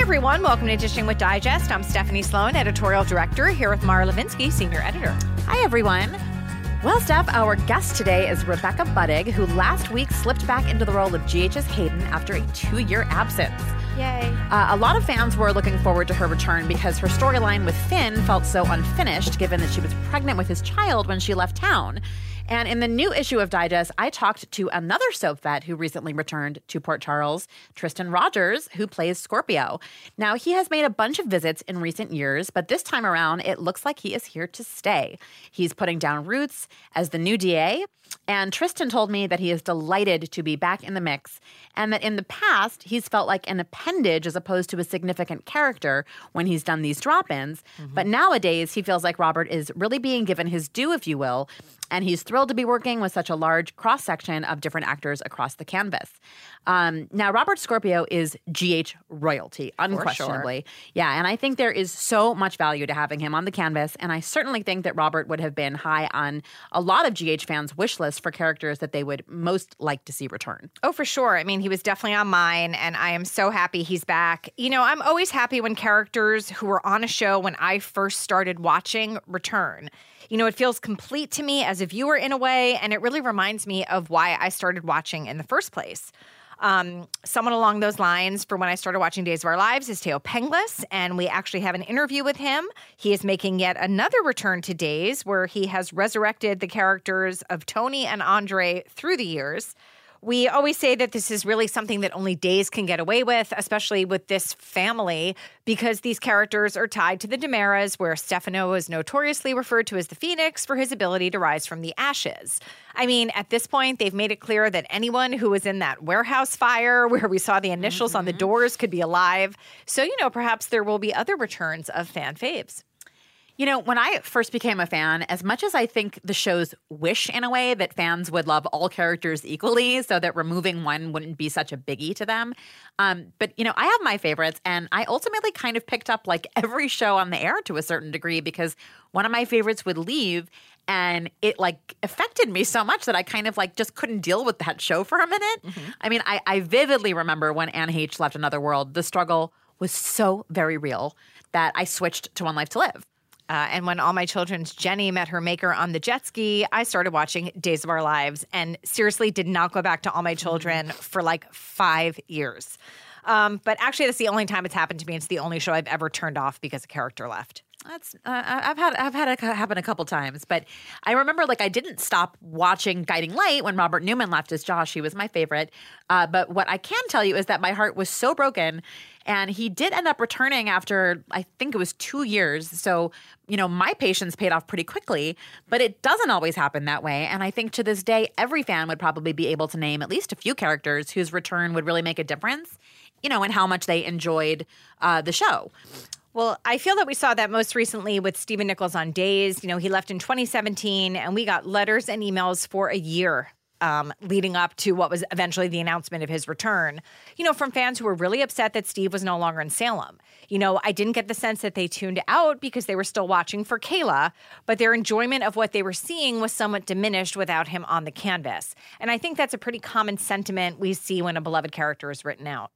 Hi, everyone. Welcome to Dishing with Digest. I'm Stephanie Sloane, editorial director, here with Mara Levinsky, senior editor. Hi, everyone. Well, Steph, our guest today is Rebecca Budig, who last week slipped back into the role of GH's Hayden after a two year absence. Yay. Uh, a lot of fans were looking forward to her return because her storyline with Finn felt so unfinished, given that she was pregnant with his child when she left town. And in the new issue of Digest, I talked to another soap vet who recently returned to Port Charles, Tristan Rogers, who plays Scorpio. Now, he has made a bunch of visits in recent years, but this time around, it looks like he is here to stay. He's putting down roots as the new DA. And Tristan told me that he is delighted to be back in the mix and that in the past, he's felt like an appendage as opposed to a significant character when he's done these drop ins. Mm-hmm. But nowadays, he feels like Robert is really being given his due, if you will, and he's thrilled to be working with such a large cross section of different actors across the canvas. Um, now, Robert Scorpio is GH royalty, unquestionably. Sure. Yeah, and I think there is so much value to having him on the canvas, and I certainly think that Robert would have been high on a lot of GH fans' wish list for characters that they would most like to see return. Oh, for sure. I mean, he was definitely on mine, and I am so happy he's back. You know, I'm always happy when characters who were on a show when I first started watching return. You know, it feels complete to me as a viewer in a way, and it really reminds me of why I started watching in the first place. Um, someone along those lines for when I started watching Days of Our Lives is Thaao Penghlis, and we actually have an interview with him. He is making yet another return to Days where he has resurrected the characters of Tony and Andre through the years. We always say that this is really something that only Days can get away with, especially with this family, because these characters are tied to the DiMeras, where Stefano is notoriously referred to as the Phoenix for his ability to rise from the ashes. I mean, at this point, they've made it clear that anyone who was in that warehouse fire where we saw the initials mm-hmm. on the mm-hmm. doors could be alive. So, you know, perhaps there will be other returns of fan faves. You know, when I first became a fan, as much as I think the shows wish in a way that fans would love all characters equally so that removing one wouldn't be such a biggie to them. Um, but, you know, I have my favorites, and I ultimately kind of picked up like every show on the air to a certain degree because one of my favorites would leave and it like affected me so much that I kind of like just couldn't deal with that show for a minute. Mm-hmm. I mean, I, I vividly remember when Anne Heche left Another World, the struggle was so very real that I switched to One Life to Live. Uh, and when all my children's Jenny met her maker on the jet ski, I started watching Days of Our Lives and seriously did not go back to All My Children for like five years. Um, but actually, that's the only time it's happened to me. It's the only show I've ever turned off because a character left. That's uh, I've had I've had it happen a couple times, but I remember like I didn't stop watching Guiding Light when Robert Newman left as Josh. He was my favorite. Uh, but what I can tell you is that my heart was so broken, and he did end up returning after I think it was two years. So you know my patience paid off pretty quickly, but it doesn't always happen that way. And I think to this day, every fan would probably be able to name at least a few characters whose return would really make a difference. You know, and how much they enjoyed uh, the show. Well, I feel that we saw that most recently with Stephen Nichols on Days. You know, he left in 2017, and we got letters and emails for a year um, leading up to what was eventually the announcement of his return, you know, from fans who were really upset that Steve was no longer in Salem. You know, I didn't get the sense that they tuned out because they were still watching for Kayla, but their enjoyment of what they were seeing was somewhat diminished without him on the canvas. And I think that's a pretty common sentiment we see when a beloved character is written out.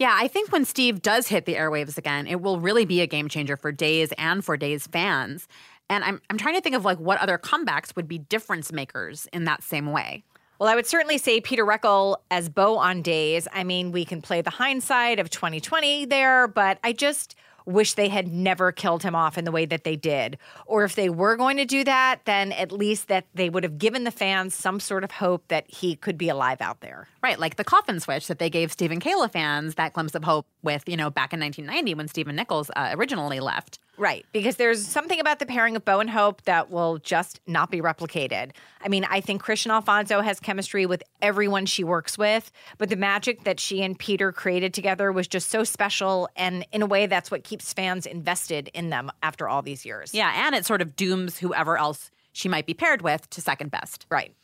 Yeah, I think when Steve does hit the airwaves again, it will really be a game changer for Days and for Days fans. And I'm I'm trying to think of like what other comebacks would be difference makers in that same way. Well, I would certainly say Peter Reckell as Bo on Days. I mean, we can play the hindsight of 2020 there, but I just wish they had never killed him off in the way that they did. Or if they were going to do that, then at least that they would have given the fans some sort of hope that he could be alive out there. Right, like the coffin switch that they gave Stephen Kayla fans that glimpse of hope with, you know, back in 1990 when Stephen Nichols uh, originally left. Right, because there's something about the pairing of Bo and Hope that will just not be replicated. I mean, I think Kristian Alfonso has chemistry with everyone she works with, but the magic that she and Peter created together was just so special. And in a way, that's what keeps fans invested in them after all these years. Yeah, and it sort of dooms whoever else she might be paired with to second best. Right.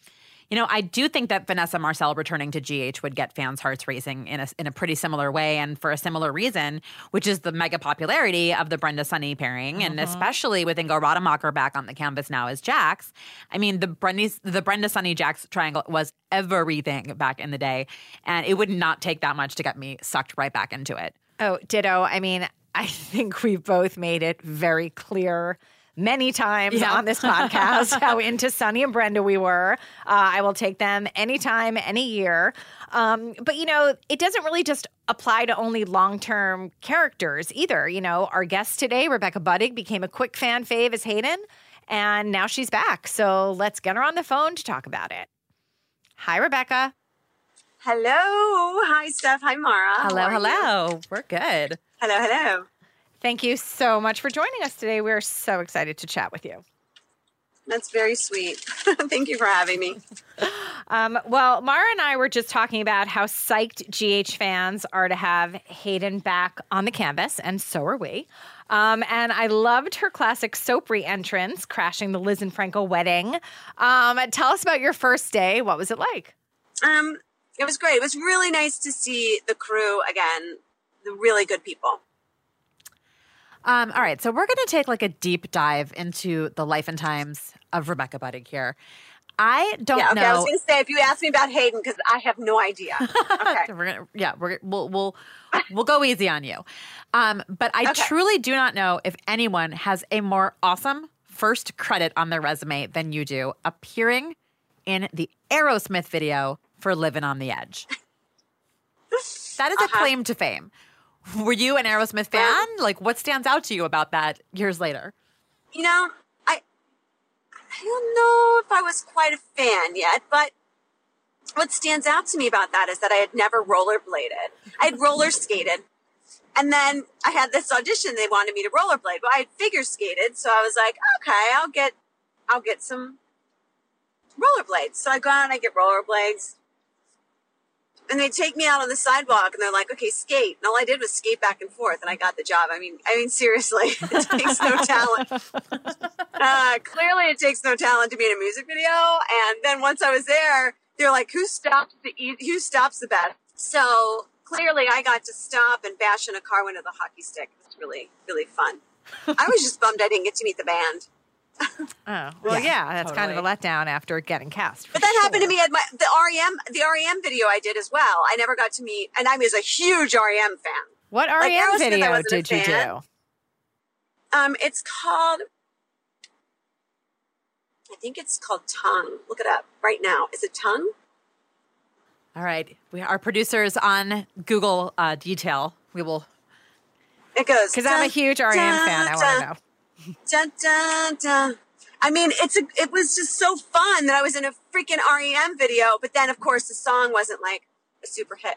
You know, I do think that Vanessa Marcil returning to GH would get fans' hearts racing in a, in a pretty similar way and for a similar reason, which is the mega popularity of the Brenda Sonny pairing, and mm-hmm. especially with Ingo Rademacher back on the canvas now as Jax. I mean, the Brenda, the Brenda Sonny Jax triangle was everything back in the day, and it would not take that much to get me sucked right back into it. Oh, ditto. I mean, I think we both made it very clear many times Yeah. on this podcast how into Sonny and Brenda we were. Uh, I will take them anytime, any year. Um, but, you know, it doesn't really just apply to only long term characters either. You know, our guest today, Rebecca Budig, became a quick fan fave as Hayden, and now she's back. So let's get her on the phone to talk about it. Hi, Rebecca. Hello. Hi, Steph. Hi, Mara. How Hello, you? hello. We're good. Hello, hello. Thank you so much for joining us today. We're so excited to chat with you. That's very sweet. Thank you for having me. Um, well, Mara and I were just talking about how psyched GH fans are to have Hayden back on the canvas, and so are we. Um, and I loved her classic soap re-entrance, crashing the Liz and Franco wedding. Um, tell us about your first day. What was it like? Um, it was great. It was really nice to see the crew again. The really good people. Um, all right, so we're going to take like a deep dive into the life and times of Rebecca Budig here. I don't Yeah. Okay. I was going to say if you ask me about Hayden, because I have no idea. Okay. We're gonna, yeah, we're we'll we'll we'll go easy on you. Um, but I Okay. truly do not know if anyone has a more awesome first credit on their resume than you do, appearing in the Aerosmith video for "Living on the Edge." That is a Uh-huh. claim to fame. Were you an Aerosmith fan? like, what stands out to you about that years later? you know, I I don't know if I was quite a fan yet, but what stands out to me about that is that I had never rollerbladed. I had roller skated. And then I had this audition they wanted me to rollerblade, but I had figure skated, so I was like, okay, I'll get I'll get some rollerblades. So I go out and I get rollerblades. And they take me out on the sidewalk and they're like, okay, skate. And all I did was skate back and forth and I got the job. I mean, I mean, seriously, it takes no talent. Uh, clearly it takes no talent to be in a music video. And then once I was there, they're like, who stops the, who stops the best? So clearly I got to stop and bash in a car window with a hockey stick. It was really, really fun. I was just bummed I didn't get to meet the band. Oh, well, yeah, that's kind of a letdown after getting cast. But that happened to me at my the REM the REM video I did as well. I never got to meet, and I was a huge REM fan. What Like REM I video did you do? Um, it's called. I think it's called Tongue. Look it up right now. Is it Tongue? All right, we our producers on Google uh, detail. We will. It goes Because I'm a huge REM fan. I want to know. Dun, dun, dun. I mean, it's a, it was just so fun that I was in a freaking REM video, but then of course the song wasn't like a super hit.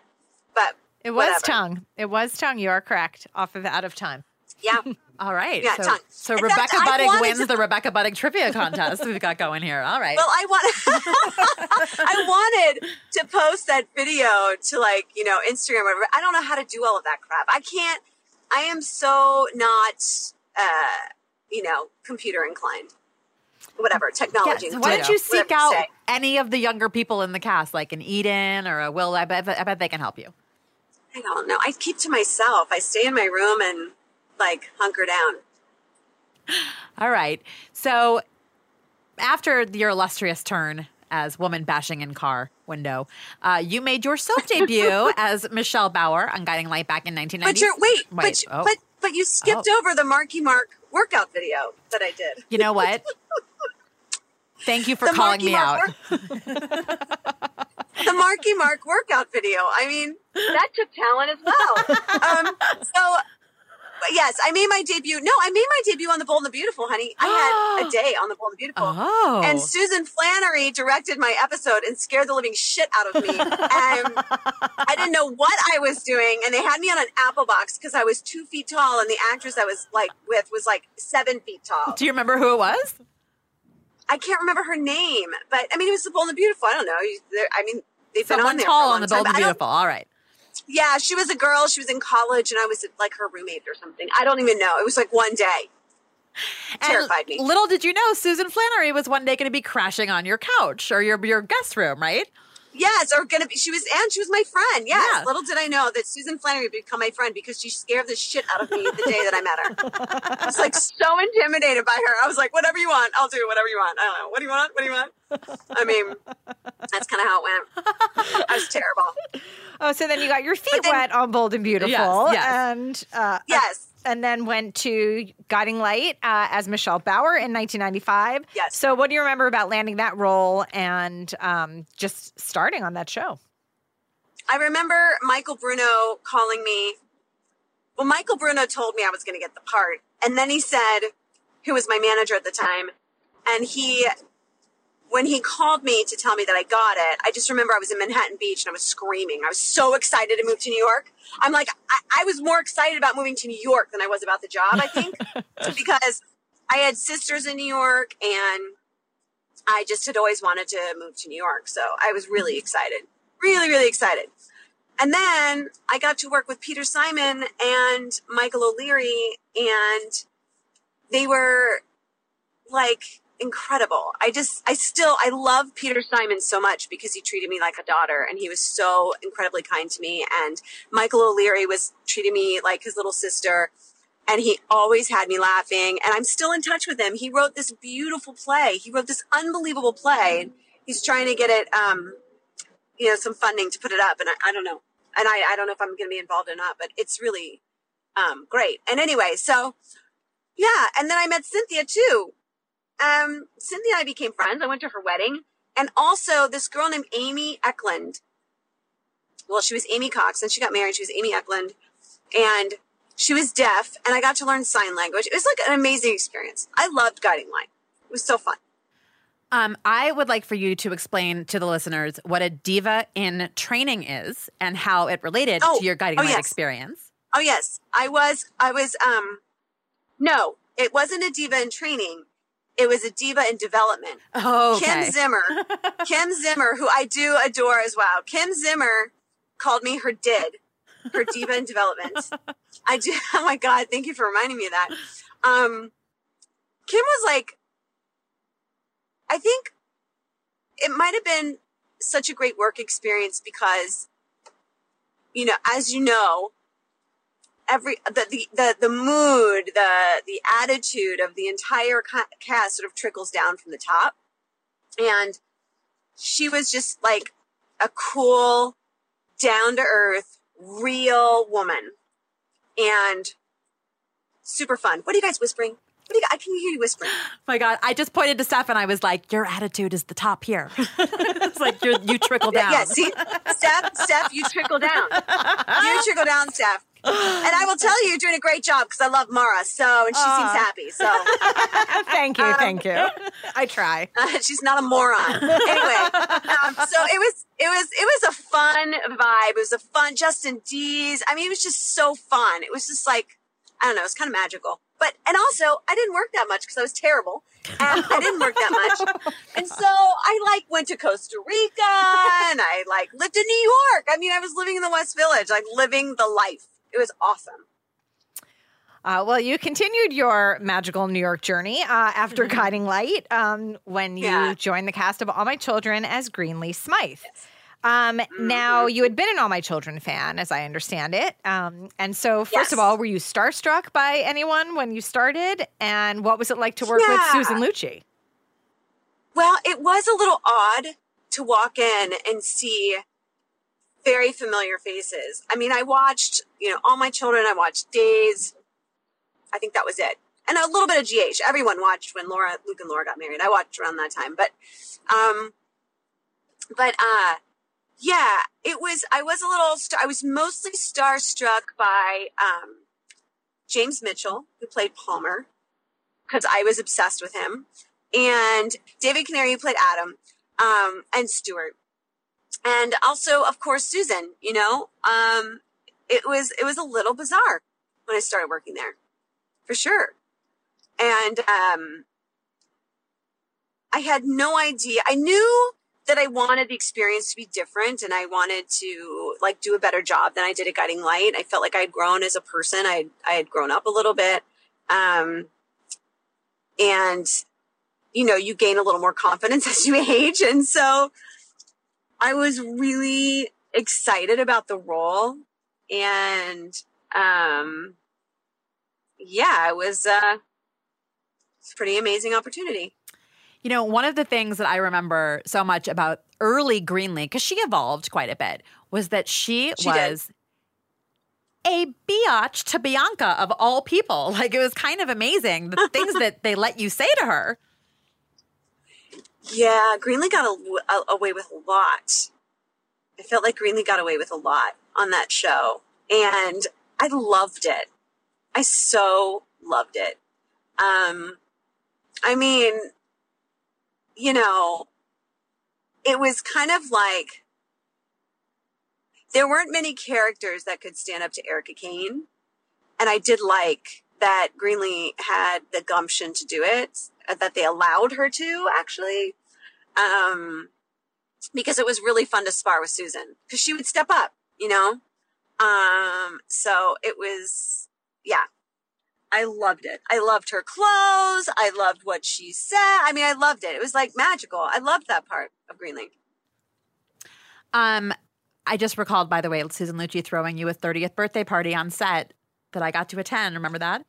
But It was whatever. tongue. It was tongue. You are correct. Off of out of time. Yeah. All right, Yeah, so, tongue. so In Rebecca fact, wins to- the Rebecca Budig trivia contest we've got going here. All right. Well, I want I wanted to post that video to like, you know, Instagram or whatever. I don't know how to do all of that crap. I can't I am so not uh, you know, computer inclined. Whatever, Yeah, technology. so why don't you seek out any of the younger people in the cast, like an Eden or a Will? I bet, I bet they can help you. I don't know. I keep to myself. I stay in my room and like hunker down. All right. So after your illustrious turn as woman bashing in car window. Uh, you made your soap debut as Michelle Bauer on Guiding Light back in 1990. But you're wait, Wait, but oh. but but you skipped over the Marky Mark workout video that I did. You know what? Thank you for The calling Marky me out. Mark the Marky Mark workout video. I mean, that took talent as well. Um, so, but yes, I made my debut. No, I made my debut on The Bold and the Beautiful, honey. I had a day on The Bold and the Beautiful. Oh. And Susan Flannery directed my episode and scared the living shit out of me. and I didn't know what I was doing. And they had me on an apple box because I was two feet tall, and the actress I was like with was like seven feet tall. Do you remember who it was? I can't remember her name, but I mean, it was The Bold and the Beautiful. I don't know. I mean, they've been Someone on there tall on the Bold and the Beautiful. All right. Yeah, she was a girl. She was in college, and I was like her roommate or something. I don't even know. It was like one day. Terrified me. Little did you know, Susan Flannery was one day going to be crashing on your couch or your your guest room, right? Yes, or gonna be. She was, and she was my friend. Yes. Yeah. Little did I know that Susan Flannery would become my friend because she scared the shit out of me the day that I met her. I was like so intimidated by her. I was like, whatever you want, I'll do whatever you want. I don't know. What do you want? What do you want? I mean, that's kind of how it went. I was terrible. Oh, so then you got your feet then- wet on Bold and Beautiful, Yes, yes. and uh, Yes. And then went to Guiding Light uh, as Michelle Bauer in 1995. Yes. So, what do you remember about landing that role and um, just starting on that show? I remember Michael Bruno calling me. Well, Michael Bruno told me I was going to get the part. And then he said, who was my manager at the time, and he, when he called me to tell me that I got it, I just remember I was in Manhattan Beach and I was screaming. I was so excited to move to New York. I'm like, I, I was more excited about moving to New York than I was about the job, I think, because I had sisters in New York and I just had always wanted to move to New York. So I was really excited, really, really excited. And then I got to work with Peter Simon and Michael O'Leary, and they were like incredible. I just, I still, I love Peter Simon so much because he treated me like a daughter and he was so incredibly kind to me. And Michael O'Leary was treating me like his little sister. And he always had me laughing. And I'm still in touch with him. He wrote this beautiful play. He wrote this unbelievable play. He's trying to get it, um, you know, some funding to put it up. And I, I don't know. And I, I don't know if I'm going to be involved or not, but it's really um, great. And anyway, so yeah. And then I met Cynthia too. Um, Cynthia and I became friends. I went to her wedding. And also this girl named Amy Ecklund. Well, she was Amy Cox and she got married. She was Amy Ecklund. And she was deaf and I got to learn sign language. It was like an amazing experience. I loved guiding light. It was so fun. Um, I would like for you to explain to the listeners what a diva in training is and how it related Oh, to your guiding oh, light yes. experience. Oh yes, I was. I was. Um, no, it wasn't a diva in training. It was a diva in development. Oh, okay. Kim Zimmer, Kim Zimmer, who I do adore as well. Kim Zimmer called me her did, her diva in development. I do. Oh my god! Thank you for reminding me of that. Um, Kim was like, I think it might have been such a great work experience because, you know, as you know, every the the the, the mood, the the attitude of the entire cast sort of trickles down from the top, and she was just like a cool, down to earth, real woman, and super fun. What are you guys whispering? What do you? I can hear you whispering. my God, I just pointed to Steph and I was like, "Your attitude is the top here." it's like you you trickle down. Yeah, see, Steph, Steph, you trickle down. You trickle down, Steph. And I will tell you, you're doing a great job because I love Mara. So, and she seems happy. So, thank you, thank you. I try. she's not a moron. Anyway, um, so it was, it was, it was a fun vibe. It was a fun Justin D's. I mean, it was just so fun. It was just like, I don't know, it was kind of magical. But, and also, I didn't work that much because I was terrible. And I didn't work that much. And so I like went to Costa Rica and I like lived in New York. I mean, I was living in the West Village, like living the life. It was awesome. Uh, well, you continued your magical New York journey uh, after Guiding Light um, when you Yeah. joined the cast of All My Children as Greenlee Smythe. Um, Now, you had been an All My Children fan, as I understand it. Um, and so, first of all, were you starstruck by anyone when you started? And what was it like to work with Susan Lucci? Well, it was a little odd to walk in and see very familiar faces. I mean, I watched, you know, all my children, I watched Days. I think that was it. And a little bit of GH. Everyone watched when Laura, Luke and Laura got married. I watched around that time. But, um, but, uh, yeah, it was, I was a little, I was mostly starstruck by, um, James Mitchell, who played Palmer, because I was obsessed with him, and David Canary, who played Adam, um, and Stuart and also of course Susan, you know, um, it was, it was a little bizarre when I started working there for sure. And, um, I had no idea. I knew that I wanted the experience to be different and I wanted to like do a better job than I did at Guiding Light. I felt like I had grown as a person. I, I had grown up a little bit. Um, and you know, you gain a little more confidence as you age. And so, I was really excited about the role and um yeah, it was uh it's a pretty amazing opportunity. You know, one of the things that I remember so much about early Greenlee, because she evolved quite a bit, was that she, She was a biatch to Bianca of all people. Like it was kind of amazing the things that they let you say to her. Yeah, Greenlee got a, a- away with a lot. I felt like Greenlee got away with a lot on that show, and I loved it. I so loved it. Um, I mean, you know, it was kind of like there weren't many characters that could stand up to Erica Kane, and I did like that Greenlee had the gumption to do it, that they allowed her to actually um, because it was really fun to spar with Susan because she would step up, you know. Um, so it was, yeah, I loved it. I loved her clothes. I loved what she said. I mean, I loved it. It was like magical. I loved that part of Greenlee. Um, I just recalled, by the way, Susan Lucci throwing you a 30th birthday party on set that I got to attend. Remember that?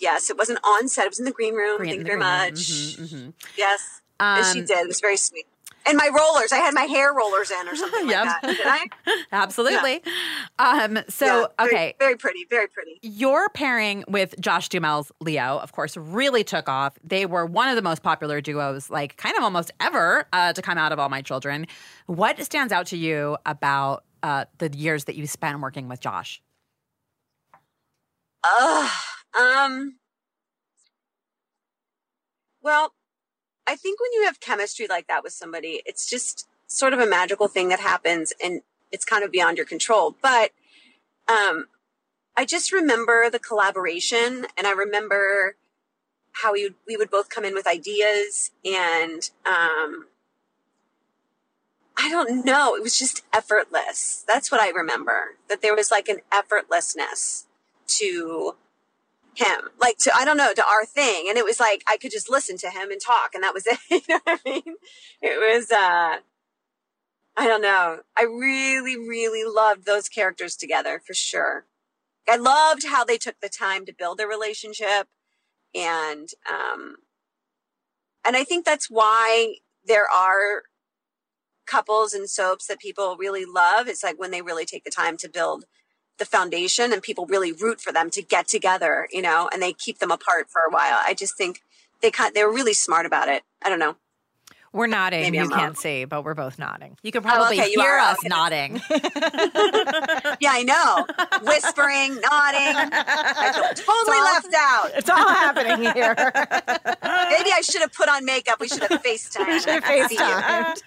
Yes, it wasn't on set. It was in the green room. Green- Thank you very much. Mhm, mhm. Yes, and she Um, did. It was very sweet. And my rollers. I had my hair rollers in or something Yep. like that. Did I? Absolutely. Um, so, Yeah, very- okay. Very pretty. Very pretty. Your pairing with Josh Duhamel's Leo, of course, really took off. They were one of the most popular duos, like kind of almost ever, uh, to come out of All My Children. What stands out to you about uh, the years that you spent working with Josh? Ugh. Um. Well, I think when you have chemistry like that with somebody, it's just sort of a magical thing that happens, and it's kind of beyond your control. But, um, I just remember the collaboration, and I remember how we would, we would both come in with ideas, and um, I don't know, it was just effortless. That's what I remember. That there was like an effortlessness to him like to i don't know to our thing. And it was like i could just listen to him and talk and that was it you know what i mean? It was uh i don't know. I really really loved those characters together for sure. I loved how they took the time to build their relationship and um and i think that's why there are couples and soaps that people really love. It's like when they really take the time to build the foundation and people really root for them to get together, you know, and they keep them apart for a while. I just think they kind they were really smart about it. I don't know. We're nodding. Maybe you I'm can't wrong. see, but we're both nodding. You can probably okay, you hear us Okay. nodding. Yeah, I know. Whispering, nodding. I totally all- left out. It's all happening here. Maybe I should have put on makeup. We should have FaceTime. We should have FaceTimed.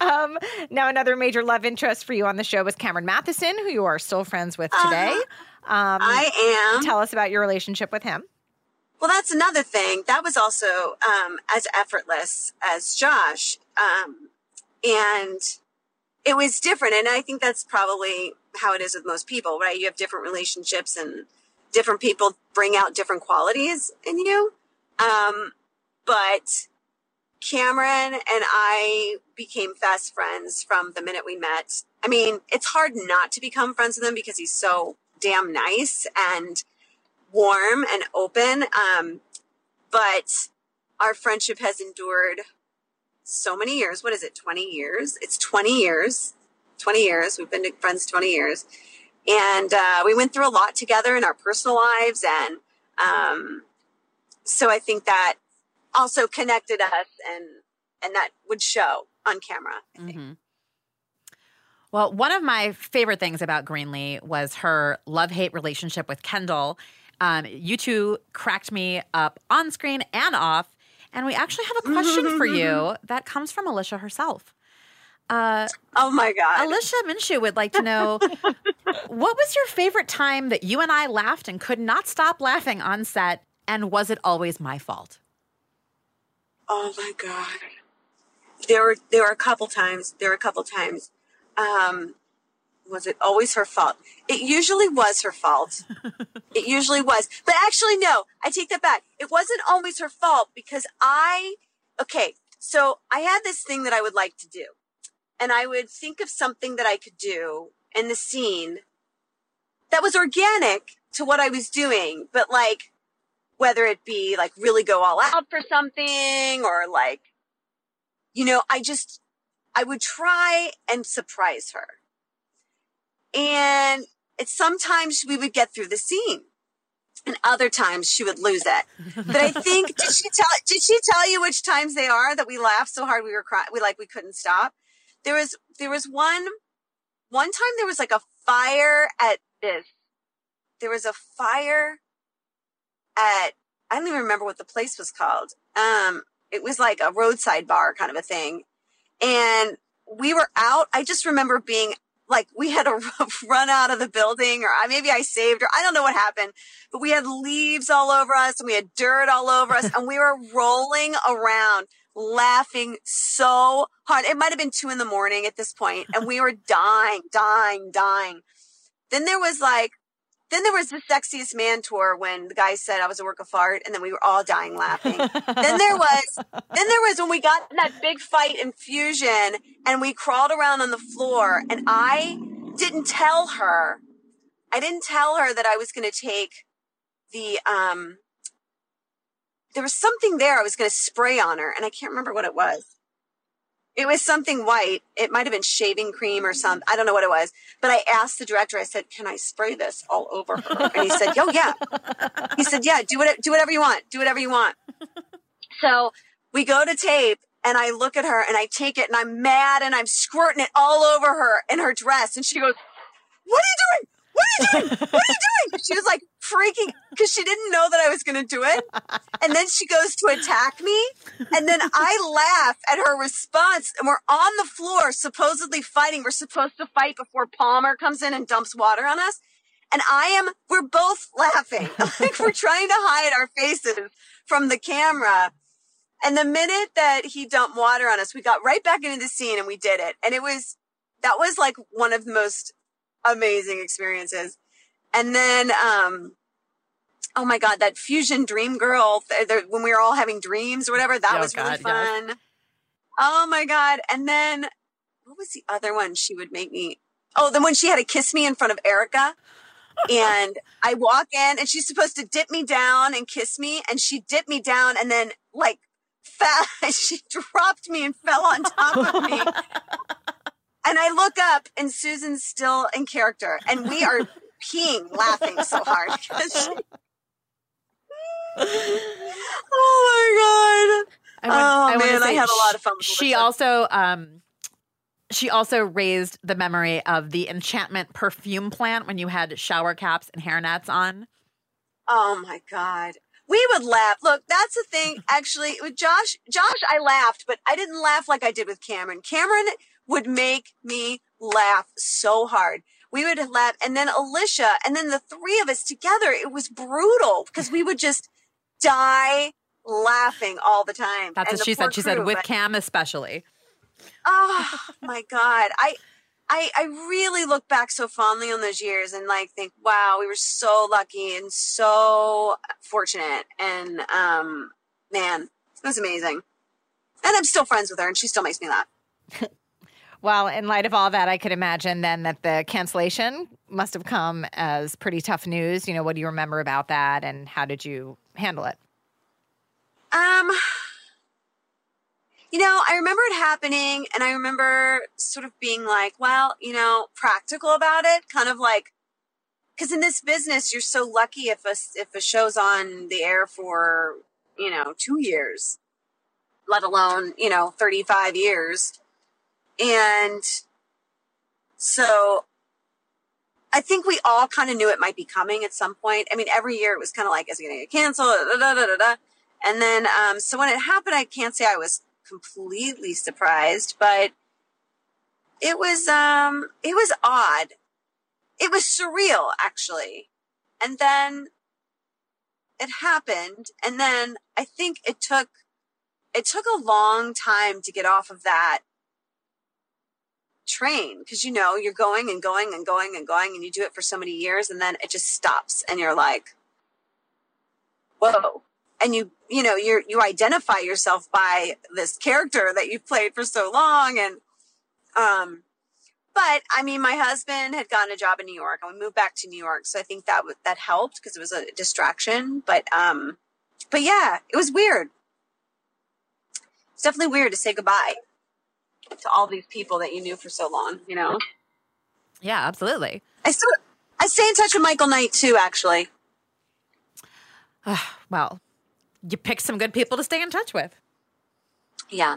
um, now, another major love interest for you on the show was Cameron Mathison, who you are still friends with today. Um, I am. tell us about your relationship with him. Well, that's another thing. That was also um, as effortless as Josh. Um, and it was different. And I think that's probably how it is with most people, right? You have different relationships and different people bring out different qualities in you. Um, but Cameron and I became fast friends from the minute we met. I mean, it's hard not to become friends with him because he's so damn nice and warm and open. Um, but our friendship has endured so many years. What is it? 20 years? It's 20 years. 20 years. We've been friends 20 years. And uh, we went through a lot together in our personal lives. And um, so I think that also connected us and, and that would show on camera. Mm-hmm. Well, one of my favorite things about Greenlee was her love hate relationship with Kendall. Um, you two cracked me up on screen and off. And we actually have a question for you that comes from Alicia herself. Uh, oh my God. Alicia Minshew would like to know what was your favorite time that you and I laughed and could not stop laughing on set? And was it always my fault? Oh my God. There were, there were a couple times, there were a couple times. Um, was it always her fault? It usually was her fault. it usually was. But actually, no, I take that back. It wasn't always her fault because I, okay, so I had this thing that I would like to do and I would think of something that I could do in the scene that was organic to what I was doing, but like whether it be like really go all out for something or like, you know, I just, I would try and surprise her. And it's sometimes we would get through the scene and other times she would lose it. But I think did she tell did she tell you which times they are that we laughed so hard we were crying we like we couldn't stop? There was there was one one time there was like a fire at this. There was a fire at I don't even remember what the place was called. Um, it was like a roadside bar kind of a thing, and we were out. I just remember being like we had to run out of the building, or maybe I saved her. I don't know what happened, but we had leaves all over us, and we had dirt all over us, and we were rolling around laughing so hard. It might have been two in the morning at this point, and we were dying, dying, dying. Then there was like, then there was the sexiest man tour when the guy said I was a work of art, and then we were all dying laughing. then there was, then there was when we got in that big fight in Fusion, and we crawled around on the floor, and I didn't tell her, I didn't tell her that I was going to take the um there was something there I was going to spray on her, and I can't remember what it was. It was something white. It might have been shaving cream or something. I don't know what it was. But I asked the director, I said, Can I spray this all over her? And he said, Oh, yeah. He said, Yeah, do, it, do whatever you want. Do whatever you want. So we go to tape, and I look at her and I take it, and I'm mad, and I'm squirting it all over her in her dress. And she goes, What are you doing? What are you doing? What are you doing? She was like freaking because she didn't know that I was going to do it. And then she goes to attack me. And then I laugh at her response. And we're on the floor, supposedly fighting. We're supposed to fight before Palmer comes in and dumps water on us. And I am, we're both laughing. like we're trying to hide our faces from the camera. And the minute that he dumped water on us, we got right back into the scene and we did it. And it was, that was like one of the most amazing experiences. And then, um, oh my God, that Fusion Dream Girl, when we were all having dreams or whatever, that oh was really fun. Yes. Oh my God. And then what was the other one she would make me? Oh, then when she had to kiss me in front of Erica and I walk in and she's supposed to dip me down and kiss me. And she dipped me down and then like fell, she dropped me and fell on top of me. And I look up and Susan's still in character and we are peeing laughing so hard. She... oh my god. I would, oh I man, I had a lot of fun. she also um she also raised the memory of the enchantment perfume plant when you had shower caps and hairnets on. Oh my god. We would laugh. Look, that's the thing. Actually, with Josh, Josh, I laughed, but I didn't laugh like I did with Cameron. Cameron would make me laugh so hard. We would laugh. And then Alicia, and then the three of us together, it was brutal because we would just die laughing all the time. That's and what she said. She crew, said with but, Cam especially. Oh my God. I I I really look back so fondly on those years and like think, wow, we were so lucky and so fortunate. And um man, it was amazing. And I'm still friends with her and she still makes me laugh. Well, in light of all that, I could imagine then that the cancellation must have come as pretty tough news. You know, what do you remember about that and how did you handle it? Um, you know, I remember it happening and I remember sort of being like, well, you know, practical about it, kind of like, because in this business, you're so lucky if a, if a show's on the air for, you know, two years, let alone, you know, 35 years. And so I think we all kind of knew it might be coming at some point. I mean, every year it was kind of like, is it going to get canceled? Da, da, da, And then, um, so when it happened, I can't say I was completely surprised, but it was, um, it was odd. It was surreal, actually. And then it happened. And then I think it took, it took a long time to get off of that train because you know you're going and going and going and going and you do it for so many years and then it just stops and you're like whoa. And you you know you you identify yourself by this character that you've played for so long and um but I mean my husband had gotten a job in New York and we moved back to New York so I think that w- that helped because it was a distraction but um but yeah it was weird. It's definitely weird to say goodbye to all these people that you knew for so long, you know? Yeah, absolutely. I still I stay in touch with Michael Knight too, actually. well, you pick some good people to stay in touch with. Yeah.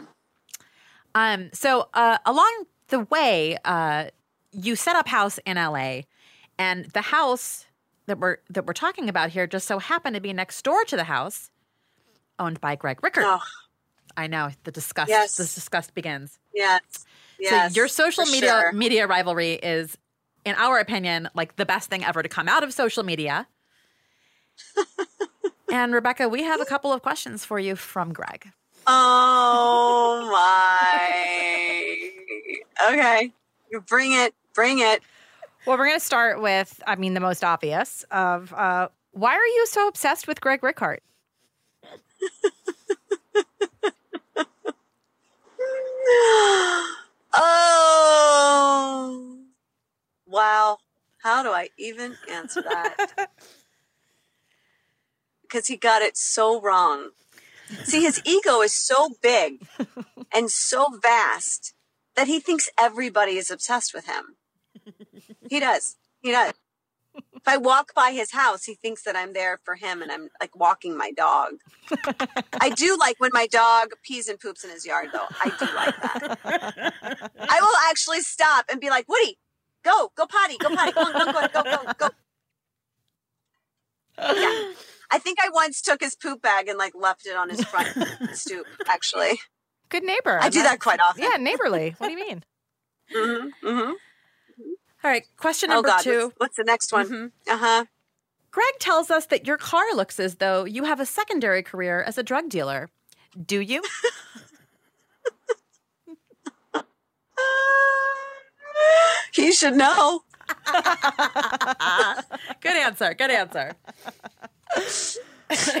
Um, so uh, along the way, uh, you set up house in LA, and the house that we're that we're talking about here just so happened to be next door to the house owned by Greg Rikaart. Oh, I know the disgust. Yes. The disgust begins. yes. Yes. so your social for media sure. media rivalry is, in our opinion, like the best thing ever to come out of social media. and Rebecca, we have a couple of questions for you from Greg. Oh my. Okay. You bring it. Bring it. Well, we're going to start with, I mean, the most obvious of uh, why are you so obsessed with Greg Rikaart? Oh. Wow. How do I even answer that? Because he got it so wrong. See, his ego is so big and so vast that he thinks everybody is obsessed with him. He does. He does. If I walk by his house, he thinks that I'm there for him and I'm like walking my dog. I do like when my dog pees and poops in his yard, though. I do like that. I will actually stop and be like, Woody, go, go potty, go potty, go, go, go, go, go, go. Yeah. I think I once took his poop bag and like left it on his front stoop, actually. Good neighbor. I do that quite often. Yeah, neighborly. What do you mean? Mm-hmm, mm-hmm. All right, question Oh, number God. two. What's, what's the next one? Mhm. Uh huh. Greg tells us that your car looks as though you have a secondary career as a drug dealer. Do you? He should know. good answer. Good answer.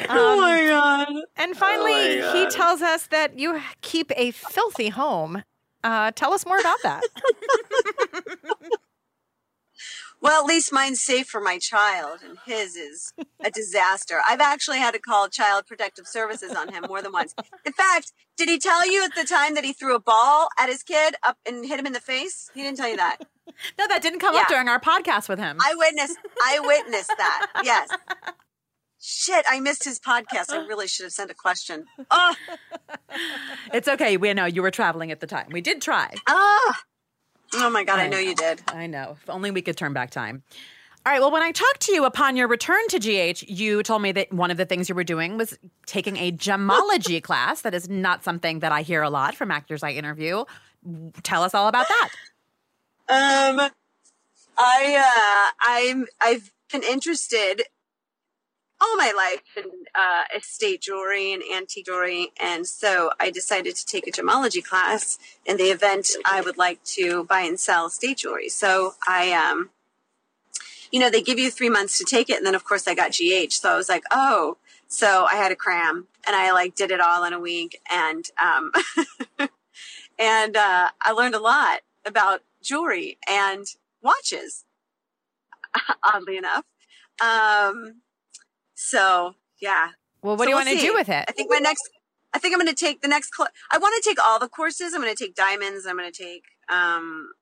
oh my God. And finally, Oh my he tells us that you keep a filthy home. Uh, tell us more about that. Well, at least mine's safe for my child, and his is a disaster. I've actually had to call Child Protective Services on him more than once. In fact, did he tell you at the time that he threw a ball at his kid up and hit him in the face? He didn't tell you that. No, that didn't come up during our podcast with him. I witnessed. I witnessed that. Yes. Shit, I missed his podcast. I really should have sent a question. Oh, it's okay. We know you were traveling at the time. We did try. ah. Oh my God, I know you did. I know. If only we could turn back time. All right. Well, when I talked to you upon your return to GH, you told me that one of the things you were doing was taking a gemology class. That is not something that I hear a lot from actors I interview. Tell us all about that. Um, I uh, I'm I've been interested all my life in uh, estate jewelry and antique jewelry, and so I decided to take a gemology class in the event I would like to buy and sell estate jewelry. So I um, you know, they give you three months to take it, and then of course I got GH, so I was like, oh, so I had to cram, and I like did it all in a week, and um, and uh, I learned a lot about jewelry and watches. Oddly enough, um, so yeah. Well, what So do you we'll want to do with it? I think my next I think I'm going to take the next. Cl- I want to take all the courses. I'm going to take diamonds. I'm going to take. Um,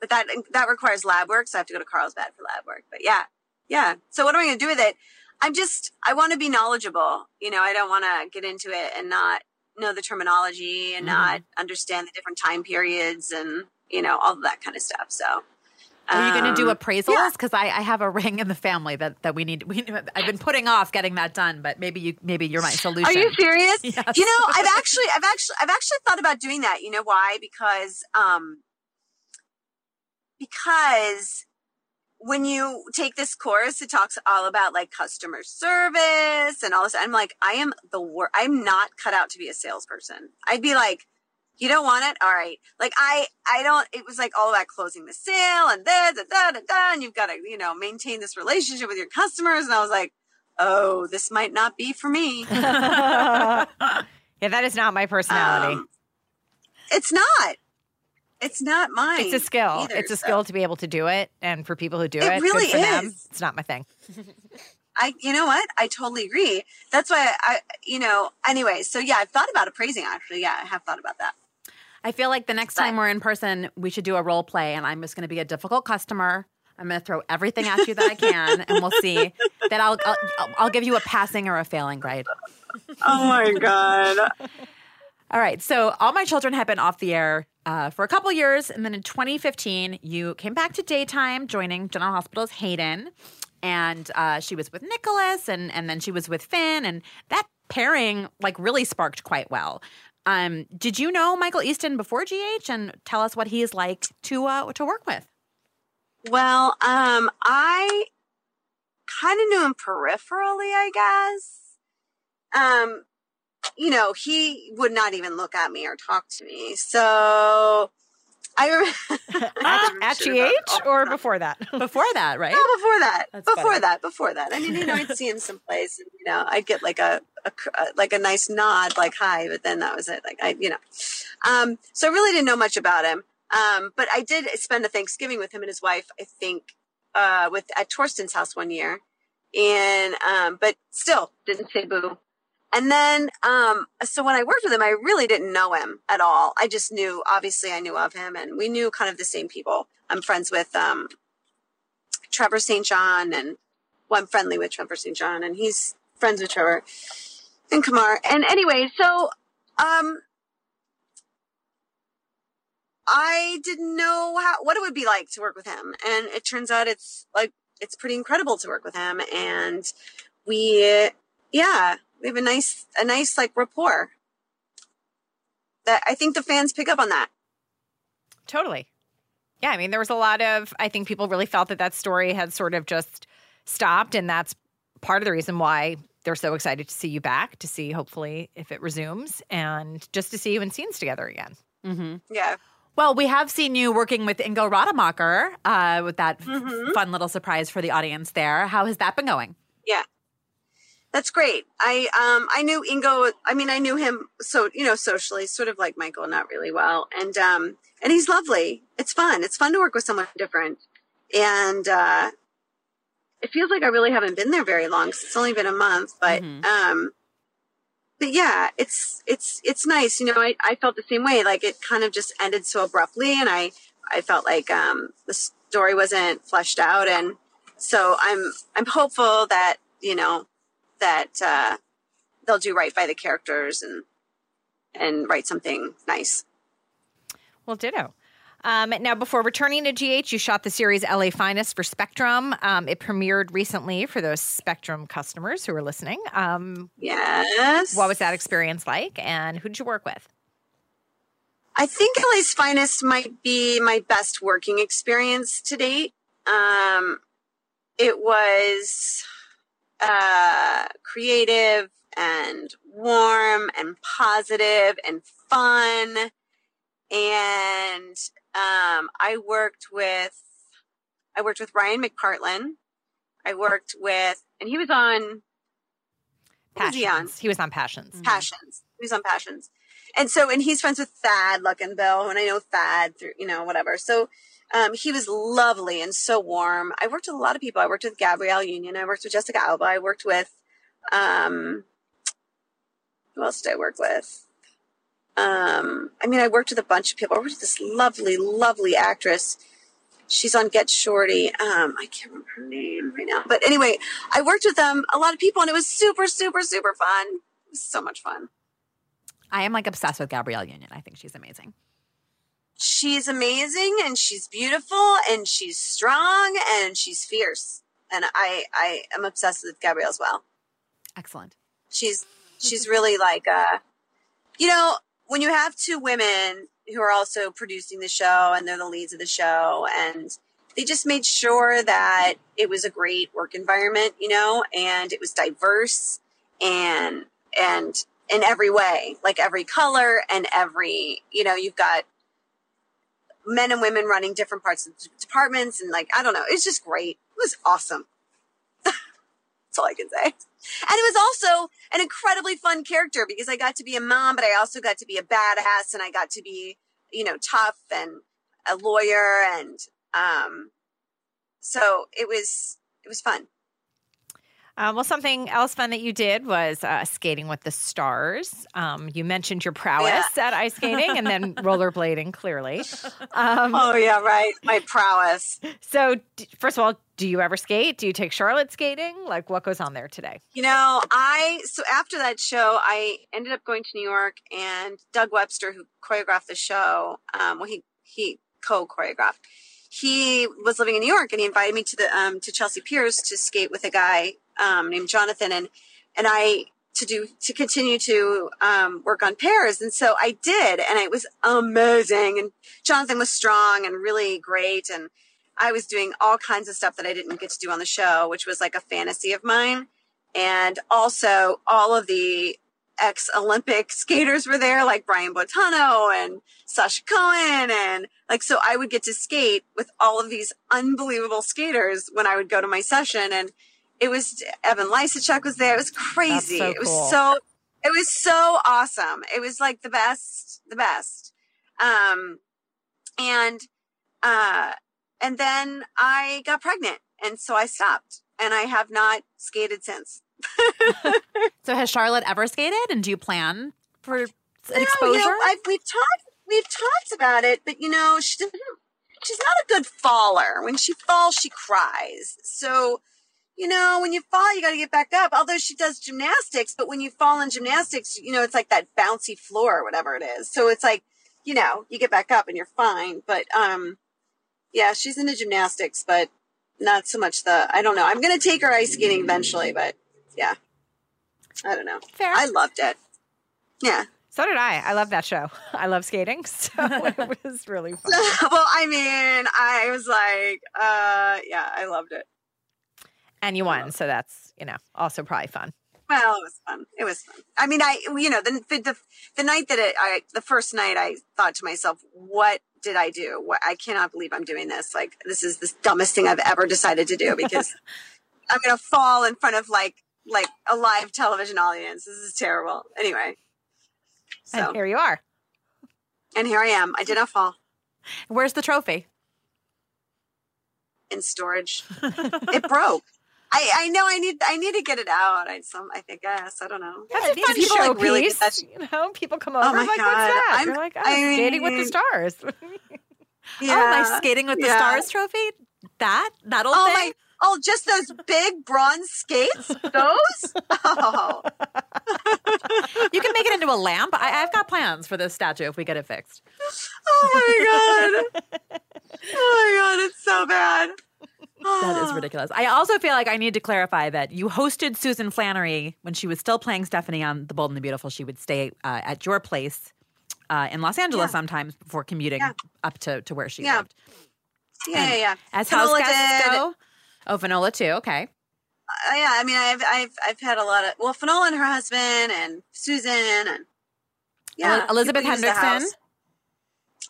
but that that requires lab work, so I have to go to Carlsbad for lab work. But yeah, yeah. So what am I going to do with it? I'm just. I want to be knowledgeable. You know, I don't want to get into it and not know the terminology and mm-hmm. not understand the different time periods and you know all of that kind of stuff. So are you going to do um, appraisals? Because yeah. I, I, have a ring in the family that, that we need. We, I've been putting off getting that done, but maybe you maybe you're my solution. Are you serious? Yes. You know, I've actually I've actually I've actually thought about doing that. You know why? Because um because when you take this course, it talks all about like customer service and all this. I'm like, I am the worst. I'm not cut out to be a salesperson. I'd be like, you don't want it? All right. Like I, I don't, it was like all about closing the sale and da, da, da, da, da, and you've got to, you know, maintain this relationship with your customers. And I was like, oh, this might not be for me. yeah, that is not my personality. Um, it's not. It's not mine. It's a skill. Either, it's a so. skill to be able to do it, and for people who do it, it really is. Them. It's not my thing. I, you know what? I totally agree. That's why I, you know, anyway. So yeah, I've thought about appraising. Actually, yeah, I have thought about that. I feel like the next time we're in person, we should do a role play, and I'm just going to be a difficult customer. I'm going to throw everything at you that I can, and we'll see. That I'll, I'll I'll give you a passing or a failing grade. Oh my god! All right, so all my children have been off the air uh, for a couple years, and then in 2015, you came back to daytime, joining General Hospital's Hayden, and uh, she was with Nicholas, and and then she was with Finn, and that pairing like really sparked quite well. Um, did you know Michael Easton before GH, and tell us what he's like to uh, to work with? Well, um, I kind of knew him peripherally, I guess. Um, you know, he would not even look at me or talk to me. So I remember at, at GH or before that. before that, right? No, before that. That's before that. Before that. I mean, you know, I'd see him someplace, and you know, I'd get like a, a, like a nice nod, like hi, but then that was it. Like I, you know, um, so I really didn't know much about him. Um, but I did spend a Thanksgiving with him and his wife. I think uh, with at Thorsten's house one year, and um, but still didn't say boo. And then, um, so when I worked with him, I really didn't know him at all. I just knew, obviously, I knew of him, and we knew kind of the same people. I'm friends with um, Trevor St. John, and well, I'm friendly with Trevor St. John, and he's friends with Trevor and Kamar. And anyway, so um, I didn't know how what it would be like to work with him, and it turns out it's like it's pretty incredible to work with him, and we, yeah we have a nice a nice like rapport that I think the fans pick up on that. Totally. Yeah, I mean there was a lot of I think people really felt that that story had sort of just stopped and that's part of the reason why they're so excited to see you back to see hopefully if it resumes and just to see you in scenes together again. Mm-hmm. Yeah. Well, we have seen you working with Ingo Rademacher uh, with that mm-hmm. f- fun little surprise for the audience there. How has that been going? Yeah, that's great. I um I knew Ingo. I mean, I knew him so you know socially, sort of like Michael, not really well, and um and he's lovely. It's fun. It's fun to work with someone different, and uh, it feels like I really haven't been there very long. Cause it's only been a month, but mm-hmm. um, but yeah, it's it's it's nice. You know, I I felt the same way. Like it kind of just ended so abruptly, and I I felt like um the story wasn't fleshed out, and so I'm I'm hopeful that you know that uh, they'll do right by the characters and and write something nice. Well, ditto. Um, now, before returning to GH, you shot the series LA Finest for Spectrum. Um, it premiered recently for those Spectrum customers who are listening. Um, yes. What was that experience like, and who did you work with? I think LA's Finest might be my best working experience to date. Um, it was uh, creative and warm and positive and fun. And um, I worked with I worked with Ryan McPartlin. I worked with, and he was on. Passions. Was he, on? he was on Passions. Passions. He was on Passions, and so and he's friends with Thad Luckinbill, and I know Thad through you know whatever. So um, he was lovely and so warm. I worked with a lot of people. I worked with Gabrielle Union. I worked with Jessica Alba. I worked with, um, who else did I work with? Um, I mean, I worked with a bunch of people. I worked with this lovely, lovely actress. She's on Get Shorty. Um, I can't remember her name right now. But anyway, I worked with them, a lot of people, and it was super, super, super fun. It was so much fun. I am like obsessed with Gabrielle Union. I think she's amazing. She's amazing and she's beautiful and she's strong and she's fierce. And I, I am obsessed with Gabrielle as well. Excellent. She's, she's really like, uh, you know, when you have two women who are also producing the show and they're the leads of the show and they just made sure that it was a great work environment, you know, and it was diverse and, and in every way, like every color and every, you know, you've got men and women running different parts of departments and like, I don't know, it's just great. It was awesome. That's all I can say. And it was also an incredibly fun character because I got to be a mom, but I also got to be a badass and I got to be, you know, tough and a lawyer. And, um, so it was, it was fun. Um, well, something else fun that you did was uh, skating with the stars. Um, you mentioned your prowess yeah. at ice skating and then rollerblading, clearly. Um, oh, yeah, right. My prowess. So, d- first of all, do you ever skate? Do you take Charlotte skating? Like, what goes on there today? You know, I, so after that show, I ended up going to New York and Doug Webster, who choreographed the show, um, well, he, he co choreographed he was living in New York and he invited me to the um, to Chelsea Piers to skate with a guy um, named Jonathan, and and I to do to continue to um, work on pairs, and so I did, and it was amazing. And Jonathan was strong and really great, and I was doing all kinds of stuff that I didn't get to do on the show, which was like a fantasy of mine, and also all of the ex Olympic skaters were there, like Brian Boitano and Sasha Cohen. And like, so I would get to skate with all of these unbelievable skaters when I would go to my session. And it was Evan Lysacek was there. It was crazy. So it was cool. so it was so awesome. It was like the best, the best. Um, and uh, and then I got pregnant, and so I stopped, and I have not skated since. so has Charlotte ever skated, and do you plan for an no, exposure? You know, I've, we've talked, we've talked about it, but you know, she she's not a good faller. When she falls, she cries. So you know, when you fall, you got to get back up. Although she does gymnastics, but when you fall in gymnastics, you know, it's like that bouncy floor or whatever it is. So it's like, you know, you get back up and you're fine. But, um, yeah, she's into gymnastics, but not so much the, I don't know. I'm going to take her ice skating eventually, but yeah, I don't know. Fair. I loved it. Yeah. So did I. I love that show. I love skating, so it was really fun. well, I mean, I was like, uh, yeah, I loved it and you won. So that's you know also probably fun. Well, it was fun. It was fun. I mean, I you know the the the night that it, I the first night I thought to myself, what did I do? What I cannot believe I'm doing this. Like this is the dumbest thing I've ever decided to do because I'm gonna fall in front of like like a live television audience. This is terrible. Anyway, so and here you are. And here I am. I did not fall. Where's the trophy? In storage. it broke. I, I know I need I need to get it out. I some I think guess I don't know. That's yeah, a fun people showpiece. Like really that, you know, people come oh over. Oh my like, God. What's that? I'm, You're like, oh, I skating with the stars. yeah, oh, my skating with the yeah. stars trophy. That that old oh, thing. My, oh, just those big bronze skates. Those. oh. you can make it into a lamp. I, have got plans for this statue if we get it fixed. Oh my god. Oh my god, it's so bad that is ridiculous. I also feel like I need to clarify that you hosted Susan Flannery when she was still playing Stephanie on The Bold and the Beautiful. She would stay uh, at your place uh, in Los Angeles yeah. sometimes before commuting yeah. up to, to where she yeah. lived. Yeah, yeah, yeah. As house guests go, oh, Finola too. Okay. Uh, yeah, I mean, I've I've I've had a lot of well, Finola and her husband and Susan and yeah, Elizabeth Hendrickson.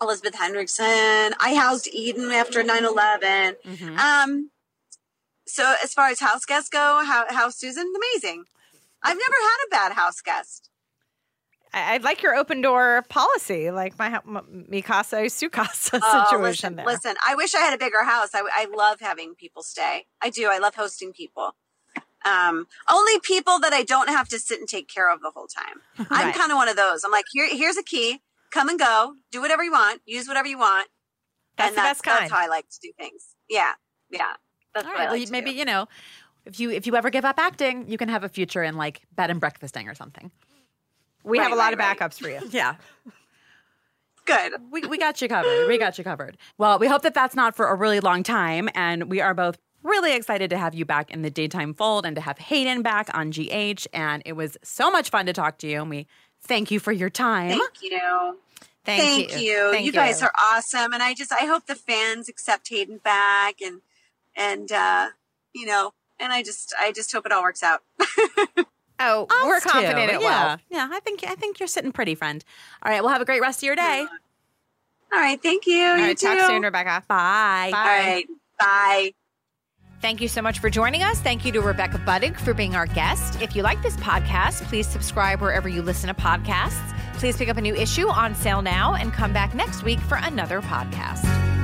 Elizabeth Hendrickson. I housed Eden after 9 11. Mm-hmm. Um, so, as far as house guests go, how, how Susan, amazing. I've never had a bad house guest. I, I like your open door policy, like my, my Mikasa Sukasa oh, situation listen, there. Listen, I wish I had a bigger house. I, I love having people stay. I do. I love hosting people. Um, only people that I don't have to sit and take care of the whole time. I'm kind of one of those. I'm like, here, here's a key. Come and go. Do whatever you want. Use whatever you want. That's and the that's, best kind. That's how I like to do things. Yeah, yeah. That's All right. Well, like you- maybe do. you know, if you if you ever give up acting, you can have a future in like bed and breakfasting or something. We have a lot right, of right. backups for you. Yeah. Good. we, we got you covered. We got you covered. Well, we hope that that's not for a really long time. And we are both really excited to have you back in the daytime fold and to have Hayden back on GH. And it was so much fun to talk to you. And we thank you for your time. Thank you. Thank, Thank, you. Thank you guys are awesome, and I just I hope the fans accept Hayden back, and and uh, you know, and I just I just hope it all works out. Oh, Us we're too. confident it yeah. will. Yeah, I think I think you're sitting pretty, friend. All right, well, have a great rest of your day. all right, thank you. All you right, talk soon, Rebecca. Bye. Bye. All right, bye. Thank you so much for joining us. Thank you to Rebecca Budig for being our guest. If you like this podcast, please subscribe wherever you listen to podcasts. Please pick up a new issue on sale now and come back next week for another podcast.